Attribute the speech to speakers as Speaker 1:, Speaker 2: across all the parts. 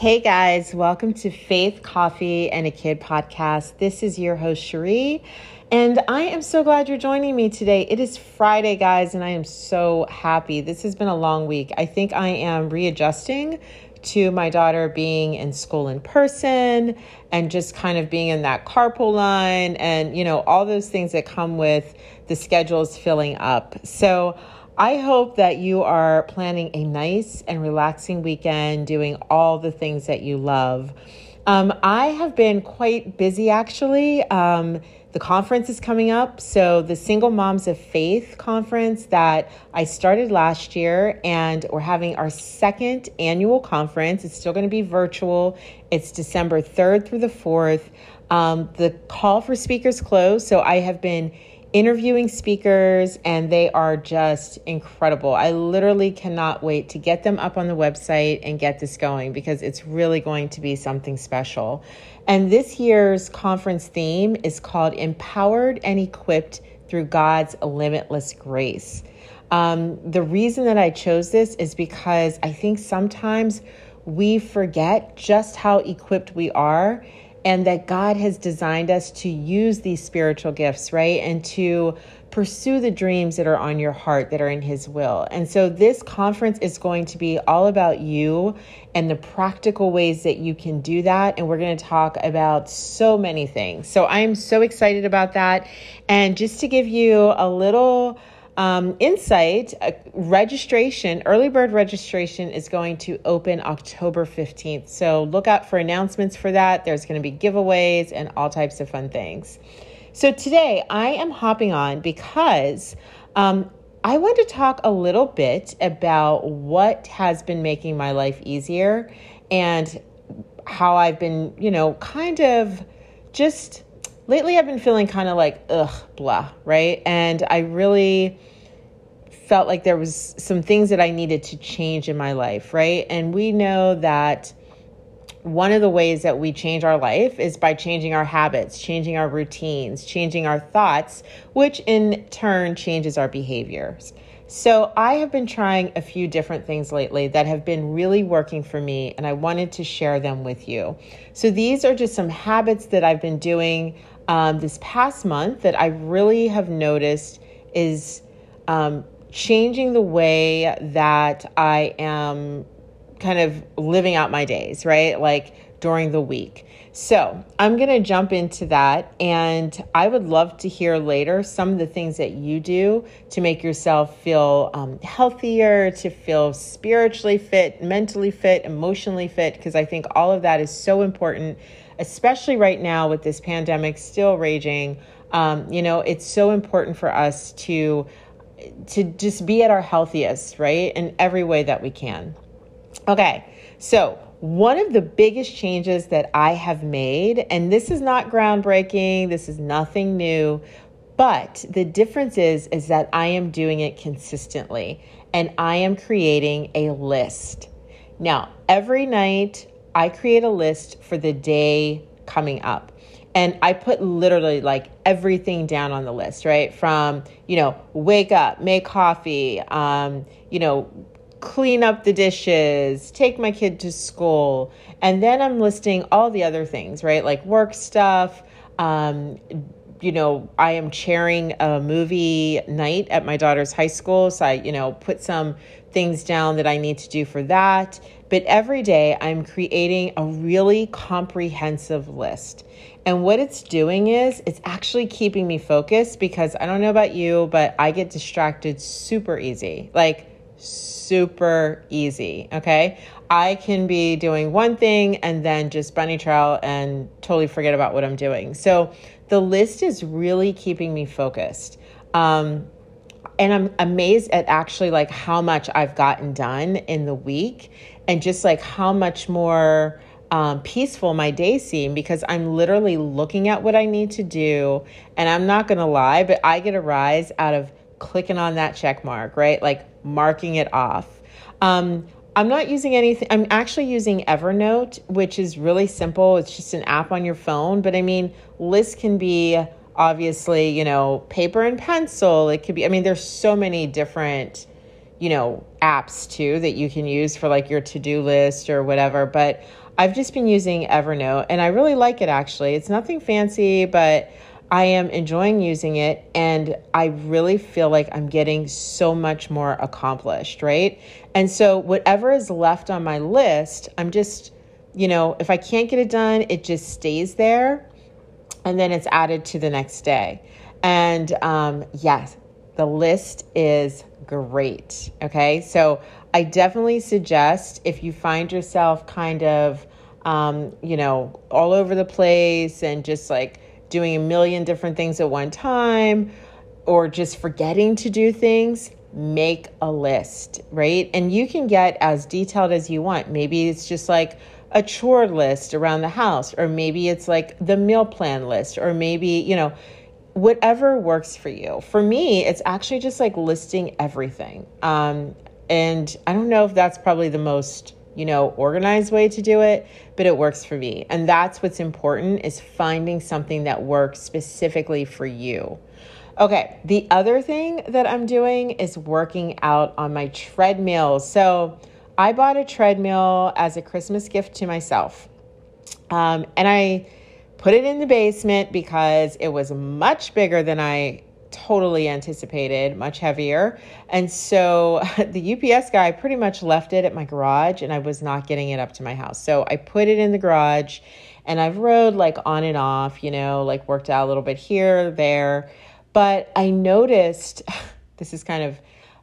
Speaker 1: Hey guys, welcome to Faith, Coffee, and a Kid podcast. This is your host, Cherie, and I am so glad you're joining me today. It is Friday, guys, and I am so happy. This has been a long week. I think I am readjusting to my daughter being in school in person and just kind of being in that carpool line and, you know, all those things that come with the schedules filling up. So, I hope that you are planning a nice and relaxing weekend, doing all the things that you love. Um, I have been quite busy actually. Um, the conference is coming up. So, the Single Moms of Faith conference that I started last year, and we're having our second annual conference. It's still going to be virtual, it's December 3rd through the 4th. Um, the call for speakers closed. So, I have been interviewing speakers, and they are just incredible. I literally cannot wait to get them up on the website and get this going because it's really going to be something special. And this year's conference theme is called Empowered and Equipped Through God's Limitless Grace. Um, the reason that I chose this is because I think sometimes we forget just how equipped we are and that God has designed us to use these spiritual gifts, right? And to pursue the dreams that are on your heart that are in His will. And so, this conference is going to be all about you and the practical ways that you can do that. And we're going to talk about so many things. So, I am so excited about that. And just to give you a little um, Insight uh, registration, early bird registration is going to open October 15th. So look out for announcements for that. There's going to be giveaways and all types of fun things. So today I am hopping on because um, I want to talk a little bit about what has been making my life easier and how I've been, you know, kind of just lately I've been feeling kind of like, ugh, blah, right? And I really felt like there was some things that I needed to change in my life, right? And we know that one of the ways that we change our life is by changing our habits, changing our routines, changing our thoughts, which in turn changes our behaviors. So, I have been trying a few different things lately that have been really working for me, and I wanted to share them with you. So, these are just some habits that I've been doing um, this past month that I really have noticed is um, changing the way that I am kind of living out my days, right? Like during the week. So I'm going to jump into that. And I would love to hear later some of the things that you do to make yourself feel um, healthier, to feel spiritually fit, mentally fit, emotionally fit, because I think all of that is so important especially right now with this pandemic still raging. Um, you know, it's so important for us to to just be at our healthiest, right? In every way that we can. Okay. So, one of the biggest changes that I have made, and this is not groundbreaking, this is nothing new, but the difference is is that I am doing it consistently and I am creating a list. Now, every night I create a list for the day coming up. And I put literally like everything down on the list, right? From, you know, wake up, make coffee, um, you know, clean up the dishes, take my kid to school. And then I'm listing all the other things, right? Like work stuff, um, you know, I am chairing a movie night at my daughter's high school. So I, you know, put some things down that I need to do for that. But every day I'm creating a really comprehensive list. And what it's doing is it's actually keeping me focused because I don't know about you, but I get distracted super easy. Like, super easy. Okay. I can be doing one thing and then just bunny trail and totally forget about what I'm doing. So the list is really keeping me focused. Um, and I'm amazed at actually like how much I've gotten done in the week and just like how much more um, peaceful my day seem because I'm literally looking at what I need to do. And I'm not going to lie, but I get a rise out of clicking on that check mark, right? Like marking it off. Um, I'm not using anything. I'm actually using Evernote, which is really simple. It's just an app on your phone. But I mean, lists can be obviously, you know, paper and pencil. It could be, I mean, there's so many different you know, apps too that you can use for like your to do list or whatever. But I've just been using Evernote and I really like it actually. It's nothing fancy, but I am enjoying using it and I really feel like I'm getting so much more accomplished, right? And so, whatever is left on my list, I'm just, you know, if I can't get it done, it just stays there and then it's added to the next day. And um, yes, the list is great. Okay. So I definitely suggest if you find yourself kind of, um, you know, all over the place and just like doing a million different things at one time or just forgetting to do things, make a list, right? And you can get as detailed as you want. Maybe it's just like, a chore list around the house, or maybe it's like the meal plan list, or maybe, you know, whatever works for you. For me, it's actually just like listing everything. Um, and I don't know if that's probably the most, you know, organized way to do it, but it works for me. And that's what's important is finding something that works specifically for you. Okay, the other thing that I'm doing is working out on my treadmill. So I bought a treadmill as a Christmas gift to myself. Um, and I put it in the basement because it was much bigger than I totally anticipated, much heavier. And so the UPS guy pretty much left it at my garage and I was not getting it up to my house. So I put it in the garage and I've rode like on and off, you know, like worked out a little bit here, there. But I noticed this is kind of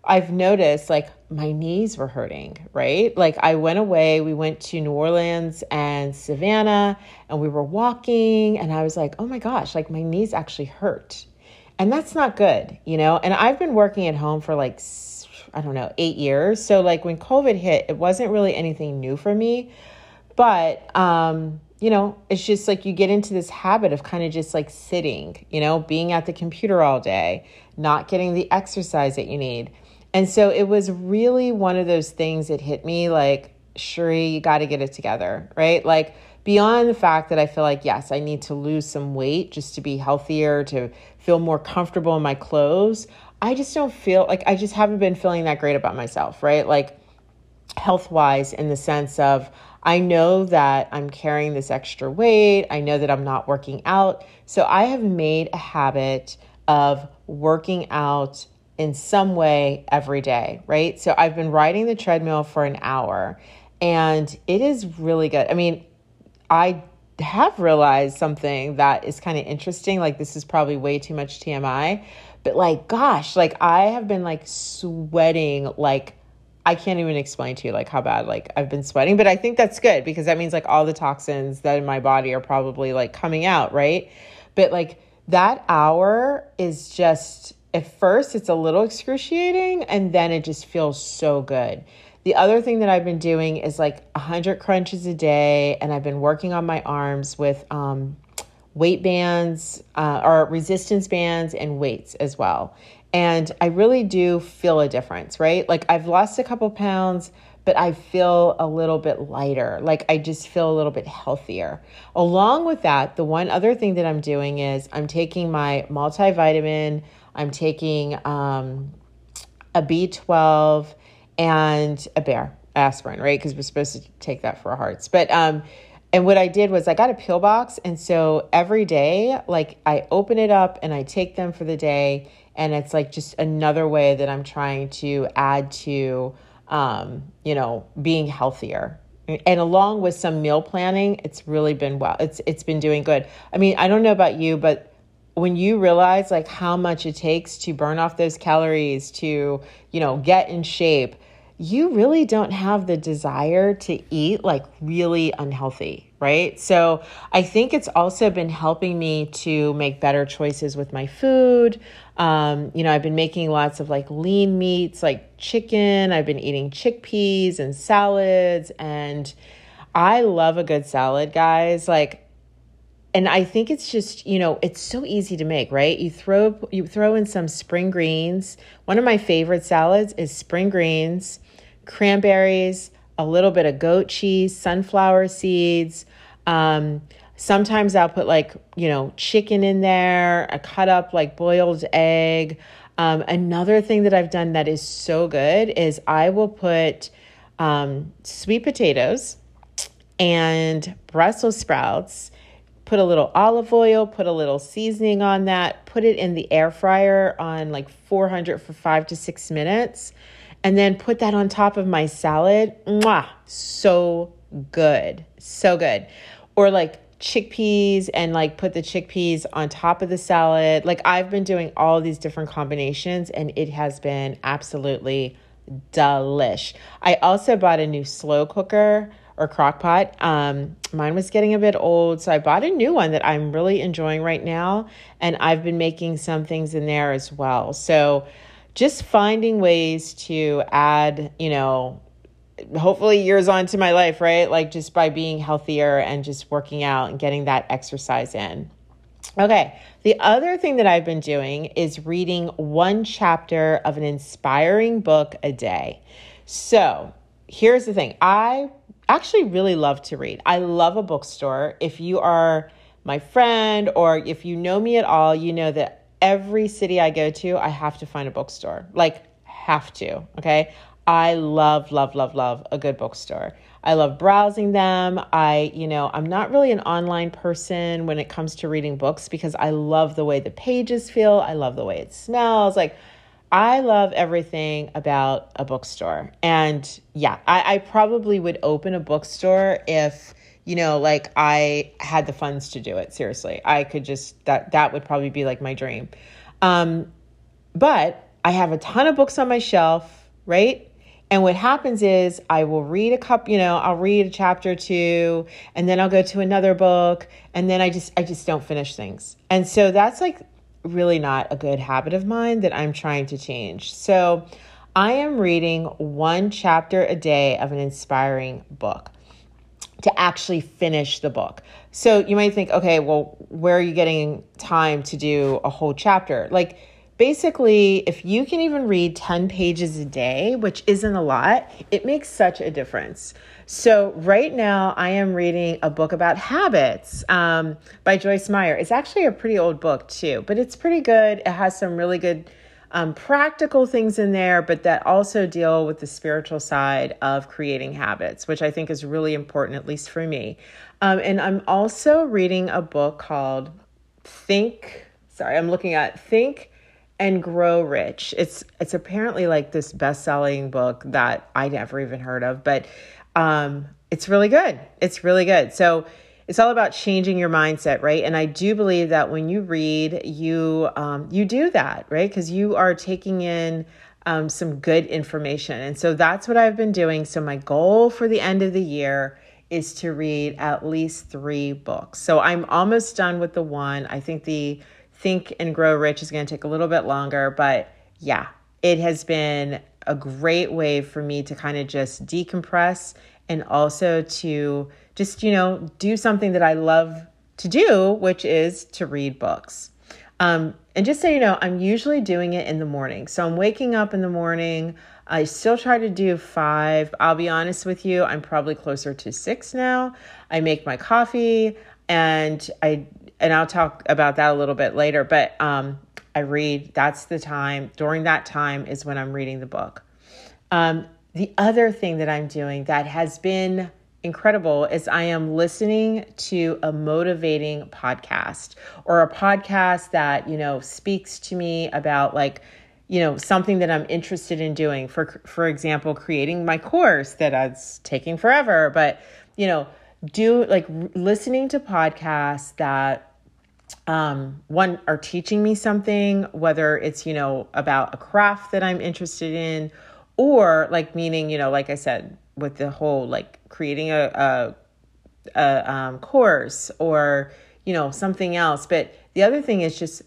Speaker 1: I've noticed like my knees were hurting, right? Like I went away, we went to New Orleans and Savannah, and we were walking, and I was like, oh my gosh, like my knees actually hurt. And that's not good, you know? And I've been working at home for like, I don't know, eight years. So like when COVID hit, it wasn't really anything new for me. But, um, you know, it's just like you get into this habit of kind of just like sitting, you know, being at the computer all day, not getting the exercise that you need. And so it was really one of those things that hit me like, Cherie, you got to get it together, right? Like, beyond the fact that I feel like, yes, I need to lose some weight just to be healthier, to feel more comfortable in my clothes, I just don't feel like I just haven't been feeling that great about myself, right? Like, health wise, in the sense of, I know that I'm carrying this extra weight. I know that I'm not working out. So I have made a habit of working out in some way every day, right? So I've been riding the treadmill for an hour and it is really good. I mean, I have realized something that is kind of interesting. Like, this is probably way too much TMI, but like, gosh, like I have been like sweating, like, I can't even explain to you like how bad like I've been sweating, but I think that's good because that means like all the toxins that in my body are probably like coming out, right? But like that hour is just at first it's a little excruciating and then it just feels so good. The other thing that I've been doing is like 100 crunches a day, and I've been working on my arms with um, weight bands uh, or resistance bands and weights as well. And I really do feel a difference, right? Like I've lost a couple pounds, but I feel a little bit lighter. Like I just feel a little bit healthier. Along with that, the one other thing that I'm doing is I'm taking my multivitamin I'm taking um, a B12 and a bear aspirin, right? Because we're supposed to take that for our hearts. But um, and what I did was I got a pill box, and so every day, like I open it up and I take them for the day, and it's like just another way that I'm trying to add to, um, you know, being healthier. And along with some meal planning, it's really been well. It's it's been doing good. I mean, I don't know about you, but when you realize like how much it takes to burn off those calories to you know get in shape you really don't have the desire to eat like really unhealthy right? So i think it's also been helping me to make better choices with my food. Um, you know i've been making lots of like lean meats like chicken. I've been eating chickpeas and salads. And i love a good salad guys. Like and I think it's just, you know, it's so easy to make, right? You throw you throw in some spring greens. One of my favorite salads is spring greens, cranberries, a little bit of goat cheese, sunflower seeds. Um, sometimes I'll put like, you know, chicken in there, a cut up like boiled egg. Um, another thing that I've done that is so good is I will put um, sweet potatoes and Brussels sprouts, put a little olive oil, put a little seasoning on that, put it in the air fryer on like 400 for five to six minutes, and then put that on top of my salad. Mwah, so good. So good. Or like chickpeas and like put the chickpeas on top of the salad. Like I've been doing all these different combinations and it has been absolutely delish. I also bought a new slow cooker or crock pot. Um, mine was getting a bit old, so I bought a new one that I'm really enjoying right now. And I've been making some things in there as well. So just finding ways to add, you know, hopefully years on to my life, right? Like just by being healthier and just working out and getting that exercise in. Okay, the other thing that I've been doing is reading one chapter of an inspiring book a day. So here's the thing I actually really love to read. I love a bookstore. If you are my friend or if you know me at all, you know that every city I go to, I have to find a bookstore. Like, have to. Okay. I love, love, love, love a good bookstore. I love browsing them. I, you know, I'm not really an online person when it comes to reading books because I love the way the pages feel. I love the way it smells. Like, I love everything about a bookstore. And yeah, I, I probably would open a bookstore if, you know, like I had the funds to do it. Seriously. I could just that that would probably be like my dream. Um, but I have a ton of books on my shelf, right? And what happens is I will read a couple, you know, I'll read a chapter two and then I'll go to another book and then I just I just don't finish things. And so that's like really not a good habit of mine that I'm trying to change. So I am reading one chapter a day of an inspiring book to actually finish the book. So you might think, okay, well, where are you getting time to do a whole chapter? Like basically, if you can even read 10 pages a day, which isn't a lot, it makes such a difference. So, right now, I am reading a book about habits um, by Joyce Meyer. It's actually a pretty old book, too, but it's pretty good. It has some really good um, practical things in there, but that also deal with the spiritual side of creating habits, which I think is really important, at least for me. Um, and I'm also reading a book called Think. Sorry, I'm looking at Think and Grow Rich. It's it's apparently like this best-selling book that I never even heard of, but um, it's really good. It's really good. So it's all about changing your mindset, right? And I do believe that when you read, you um, you do that, right? Because you are taking in um, some good information, and so that's what I've been doing. So my goal for the end of the year is to read at least three books. So I'm almost done with the one. I think the Think and Grow Rich is going to take a little bit longer, but yeah, it has been a great way for me to kind of just decompress and also to just, you know, do something that I love to do, which is to read books. Um, and just so you know, I'm usually doing it in the morning. So I'm waking up in the morning. I still try to do five. I'll be honest with you, I'm probably closer to six now. I make my coffee and I and I'll talk about that a little bit later, but um, I read, that's the time, during that time is when I'm reading the book. Um, the other thing that I'm doing that has been incredible is I am listening to a motivating podcast or a podcast that, you know, speaks to me about like, you know, something that I'm interested in doing. For for example, creating my course that is taking forever, but you know, do like listening to podcasts that um, one are teaching me something, whether it's, you know, about a craft that I'm interested in, or like meaning, you know, like I said, with the whole like creating a, a, a um, course or, you know, something else. But the other thing is just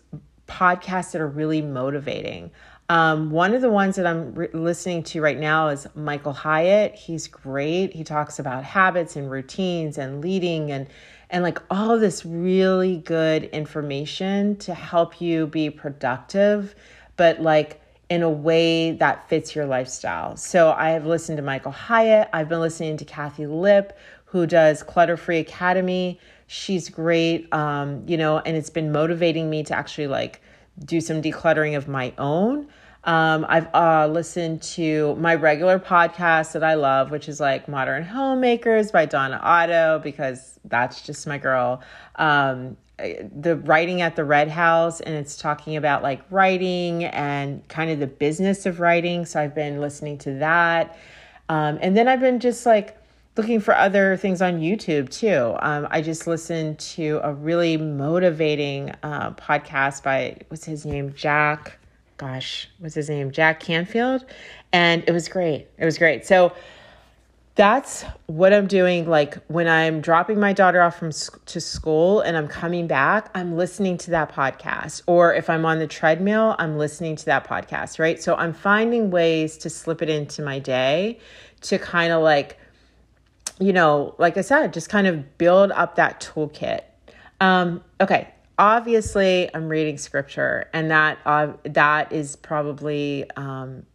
Speaker 1: podcasts that are really motivating. Um, one of the ones that I'm re- listening to right now is Michael Hyatt. He's great. He talks about habits and routines and leading and and like all this really good information to help you be productive, but like in a way that fits your lifestyle. So I have listened to Michael Hyatt. I've been listening to Kathi Lipp, who does Clutter Free Academy. She's great, um, you know, and it's been motivating me to actually like do some decluttering of my own. Um, I've uh, listened to my regular podcast that I love, which is like Modern Homemakers by Donna Otto, because that's just my girl. Um, the writing at the Red House, and it's talking about like writing and kind of the business of writing. So I've been listening to that. Um, and then I've been just like looking for other things on YouTube too. Um, I just listened to a really motivating uh, podcast by, what's his name? Jack gosh, what's his name? Jack Canfield. And it was great. It was great. So that's what I'm doing. Like when I'm dropping my daughter off from to school and I'm coming back, I'm listening to that podcast. Or if I'm on the treadmill, I'm listening to that podcast, right? So I'm finding ways to slip it into my day to kind of like, you know, like I said, just kind of build up that toolkit. Um, okay, obviously I'm reading scripture, and that uh, that is probably um,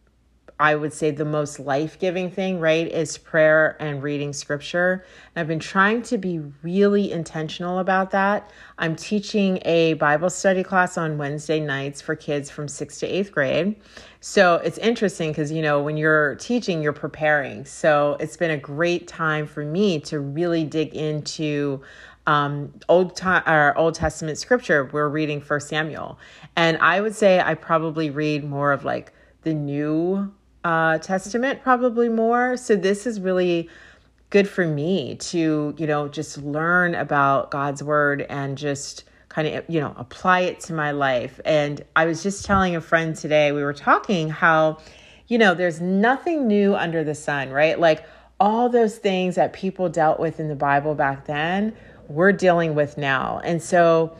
Speaker 1: I would say the most life giving thing, right? Is prayer and reading scripture. And I've been trying to be really intentional about that. I'm teaching a Bible study class on Wednesday nights for kids from sixth to eighth grade. So it's interesting because, you know, when you're teaching, you're preparing. So it's been a great time for me to really dig into um, Old time or Old Testament scripture, we're reading First Samuel, and I would say I probably read more of like the New uh, Testament, probably more. So this is really good for me to you know just learn about God's word and just kind of you know apply it to my life. And I was just telling a friend today we were talking how you know there's nothing new under the sun, right? Like all those things that people dealt with in the Bible back then we're dealing with now. And so,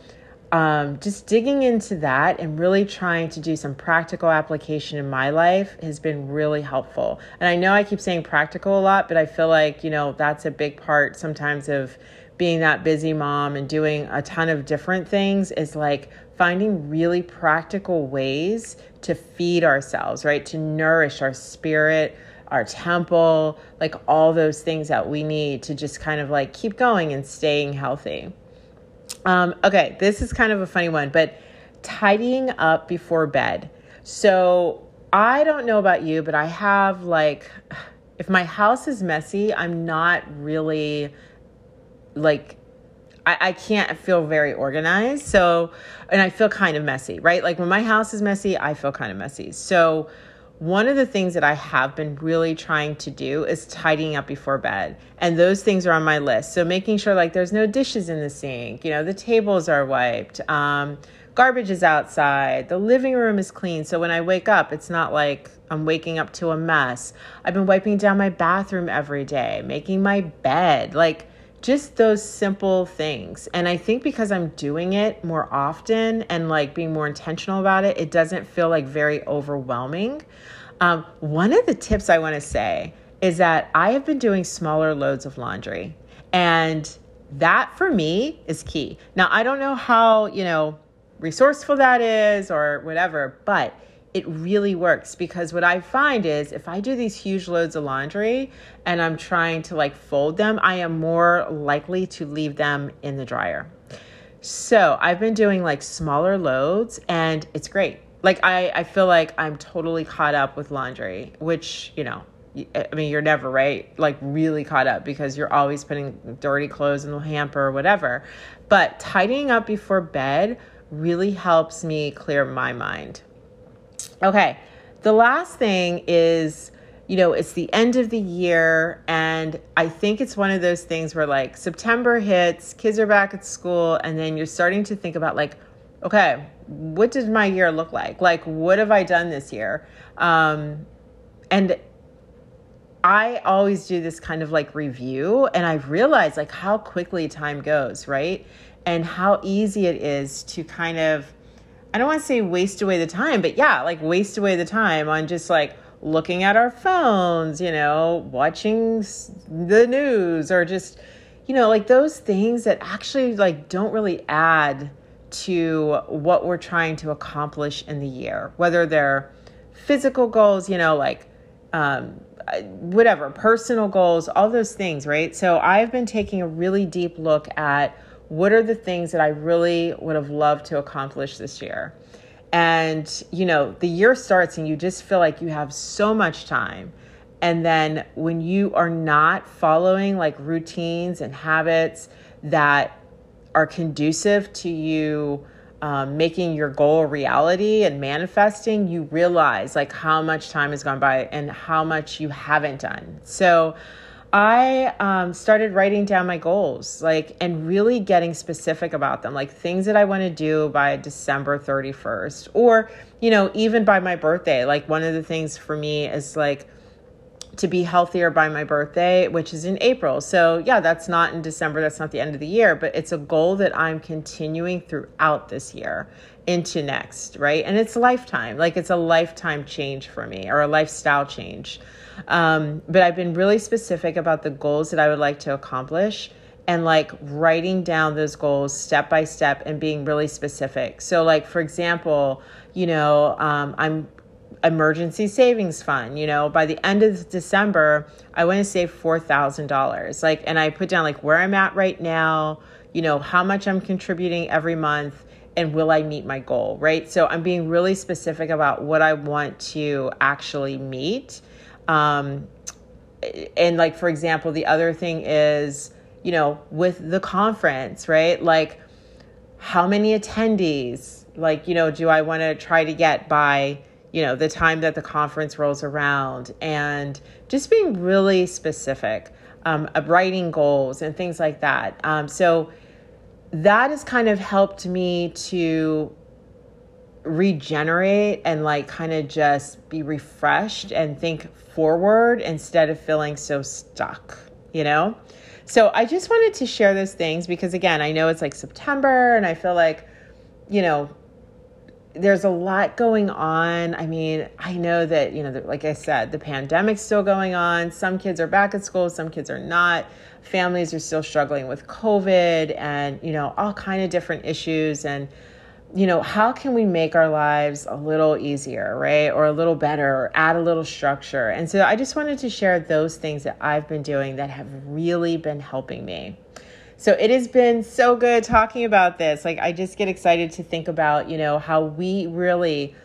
Speaker 1: um, just digging into that and really trying to do some practical application in my life has been really helpful. And I know I keep saying practical a lot, but I feel like, you know, that's a big part sometimes of being that busy mom and doing a ton of different things is like finding really practical ways to feed ourselves, right? To nourish our spirit, our temple, like all those things that we need to just kind of like keep going and staying healthy. Um, okay, this is kind of a funny one, but tidying up before bed. So I don't know about you, but I have like, if my house is messy, I'm not really like, I, I can't feel very organized. So, and I feel kind of messy, right? Like when my house is messy, I feel kind of messy. So, one of the things that I have been really trying to do is tidying up before bed. And those things are on my list. So making sure like there's no dishes in the sink, you know, the tables are wiped, um, garbage is outside, the living room is clean. So when I wake up, it's not like I'm waking up to a mess. I've been wiping down my bathroom every day, making my bed, like just those simple things. And I think because I'm doing it more often and like being more intentional about it, it doesn't feel like very overwhelming. Um, one of the tips I want to say is that I have been doing smaller loads of laundry. And that for me is key. Now, I don't know how, you know, resourceful that is or whatever, but it really works because what I find is if I do these huge loads of laundry and I'm trying to like fold them, I am more likely to leave them in the dryer. So I've been doing like smaller loads and it's great like I, I feel like I'm totally caught up with laundry, which, you know, I mean, you're never right, like really caught up because you're always putting dirty clothes in the hamper or whatever. But tidying up before bed really helps me clear my mind. Okay, the last thing is, you know, it's the end of the year, and I think it's one of those things where like September hits, kids are back at school, and then you're starting to think about like, okay, what did my year look like? Like, what have I done this year? Um, and I always do this kind of like review, and I've realized like how quickly time goes, right? And how easy it is to kind of, I don't want to say waste away the time, but yeah, like waste away the time on just like looking at our phones, you know, watching the news, or just, you know, like those things that actually like don't really add to what we're trying to accomplish in the year, whether they're physical goals, you know, like um, whatever, personal goals, all those things, right? So I've been taking a really deep look at what are the things that I really would have loved to accomplish this year. And, you know, the year starts and you just feel like you have so much time. And then when you are not following like routines and habits that are conducive to you um, making your goal reality and manifesting, you realize like how much time has gone by and how much you haven't done. So, I um, started writing down my goals, like, and really getting specific about them, like things that I want to do by December 31st, or, you know, even by my birthday. Like, one of the things for me is like, to be healthier by my birthday, which is in April. So, yeah, that's not in December, that's not the end of the year, but it's a goal that I'm continuing throughout this year into next, right? And it's lifetime, like it's a lifetime change for me or a lifestyle change. Um, but I've been really specific about the goals that I would like to accomplish and like writing down those goals step by step and being really specific. So, like, for example, you know, um, I'm emergency savings fund. You know, by the end of December, I want to save $4,000. Like, and I put down like where I'm at right now, you know, how much I'm contributing every month, and will I meet my goal, right? So I'm being really specific about what I want to actually meet. Um, and like, for example, the other thing is, you know, with the conference, right? Like, how many attendees? Like, you know, do I want to try to get by you know, the time that the conference rolls around and just being really specific, um, writing goals and things like that. Um, so that has kind of helped me to regenerate and like kind of just be refreshed and think forward instead of feeling so stuck, you know? So I just wanted to share those things because again, I know it's like September and I feel like, you know, there's a lot going on. I mean, I know that, you know, like I said, the pandemic's still going on. Some kids are back at school, some kids are not. Families are still struggling with COVID and, you know, all kind of different issues and you know, how can we make our lives a little easier, right? Or a little better, or add a little structure. And so I just wanted to share those things that I've been doing that have really been helping me. So it has been so good talking about this. Like, I just get excited to think about, you know, how we really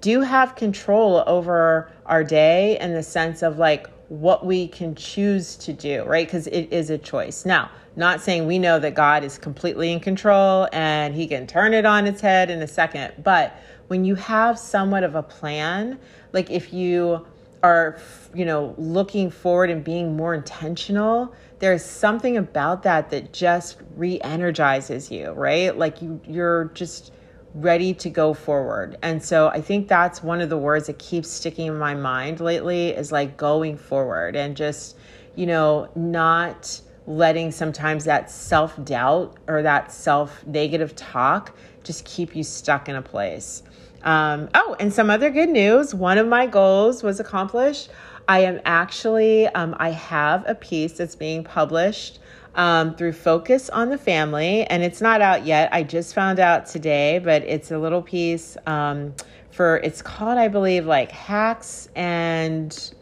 Speaker 1: do have control over our day in the sense of like what we can choose to do, right? Because it is a choice. Now, not saying we know that God is completely in control and he can turn it on its head in a second, but when you have somewhat of a plan, like if you are, you know, looking forward and being more intentional, there's something about that that just re-energizes you, right? Like you you're just ready to go forward. And so I think that's one of the words that keeps sticking in my mind lately is like going forward and just, you know, not letting sometimes that self-doubt or that self-negative talk just keep you stuck in a place. Um, oh, and some other good news. One of my goals was accomplished. I am actually, um, I have a piece that's being published um, through Focus on the Family, and it's not out yet. I just found out today, but it's a little piece um, for, it's called, I believe, like Hacks and,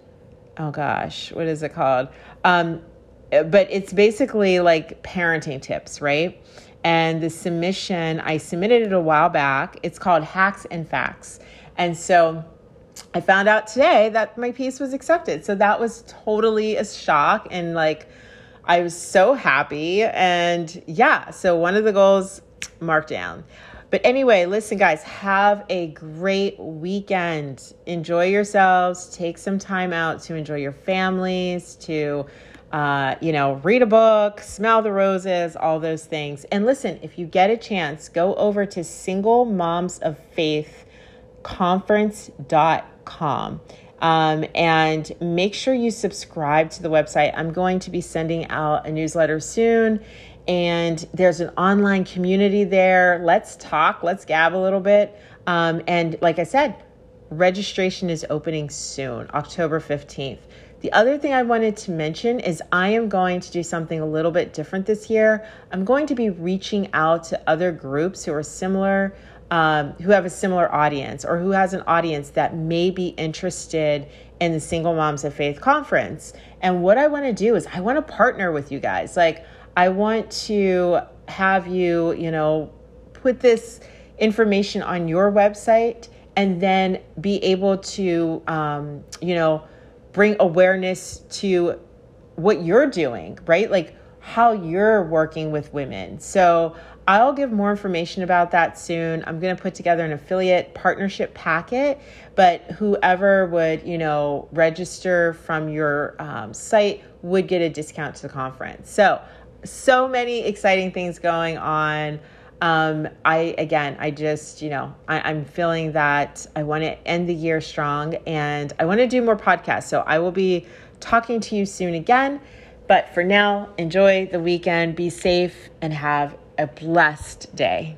Speaker 1: oh gosh, what is it called? Um, but it's basically like parenting tips, right? And the submission, I submitted it a while back. It's called Hacks and Facts. And so, I found out today that my piece was accepted. So that was totally a shock and like I was so happy and yeah, so one of the goals marked down. But anyway, listen guys, have a great weekend. Enjoy yourselves, take some time out to enjoy your families, to uh, you know, read a book, smell the roses, all those things. And listen, if you get a chance, go over to Single Moms of Faith conference.com. Um, and make sure you subscribe to the website. I'm going to be sending out a newsletter soon, and there's an online community there. Let's talk, let's gab a little bit. Um, and like I said, registration is opening soon, October 15th. The other thing I wanted to mention is I am going to do something a little bit different this year. I'm going to be reaching out to other groups who are similar um, who have a similar audience or who has an audience that may be interested in the Single Moms of Faith conference. And what I want to do is I want to partner with you guys. Like, I want to have you, you know, put this information on your website and then be able to, um, you know, bring awareness to what you're doing, right? Like how you're working with women. So I'll give more information about that soon. I'm going to put together an affiliate partnership packet, but whoever would, you know, register from your um, site would get a discount to the conference. So, so many exciting things going on. Um, I again, I just, you know, I, I'm feeling that I want to end the year strong and I want to do more podcasts. So I will be talking to you soon again. But for now, enjoy the weekend, be safe, and have a blessed day.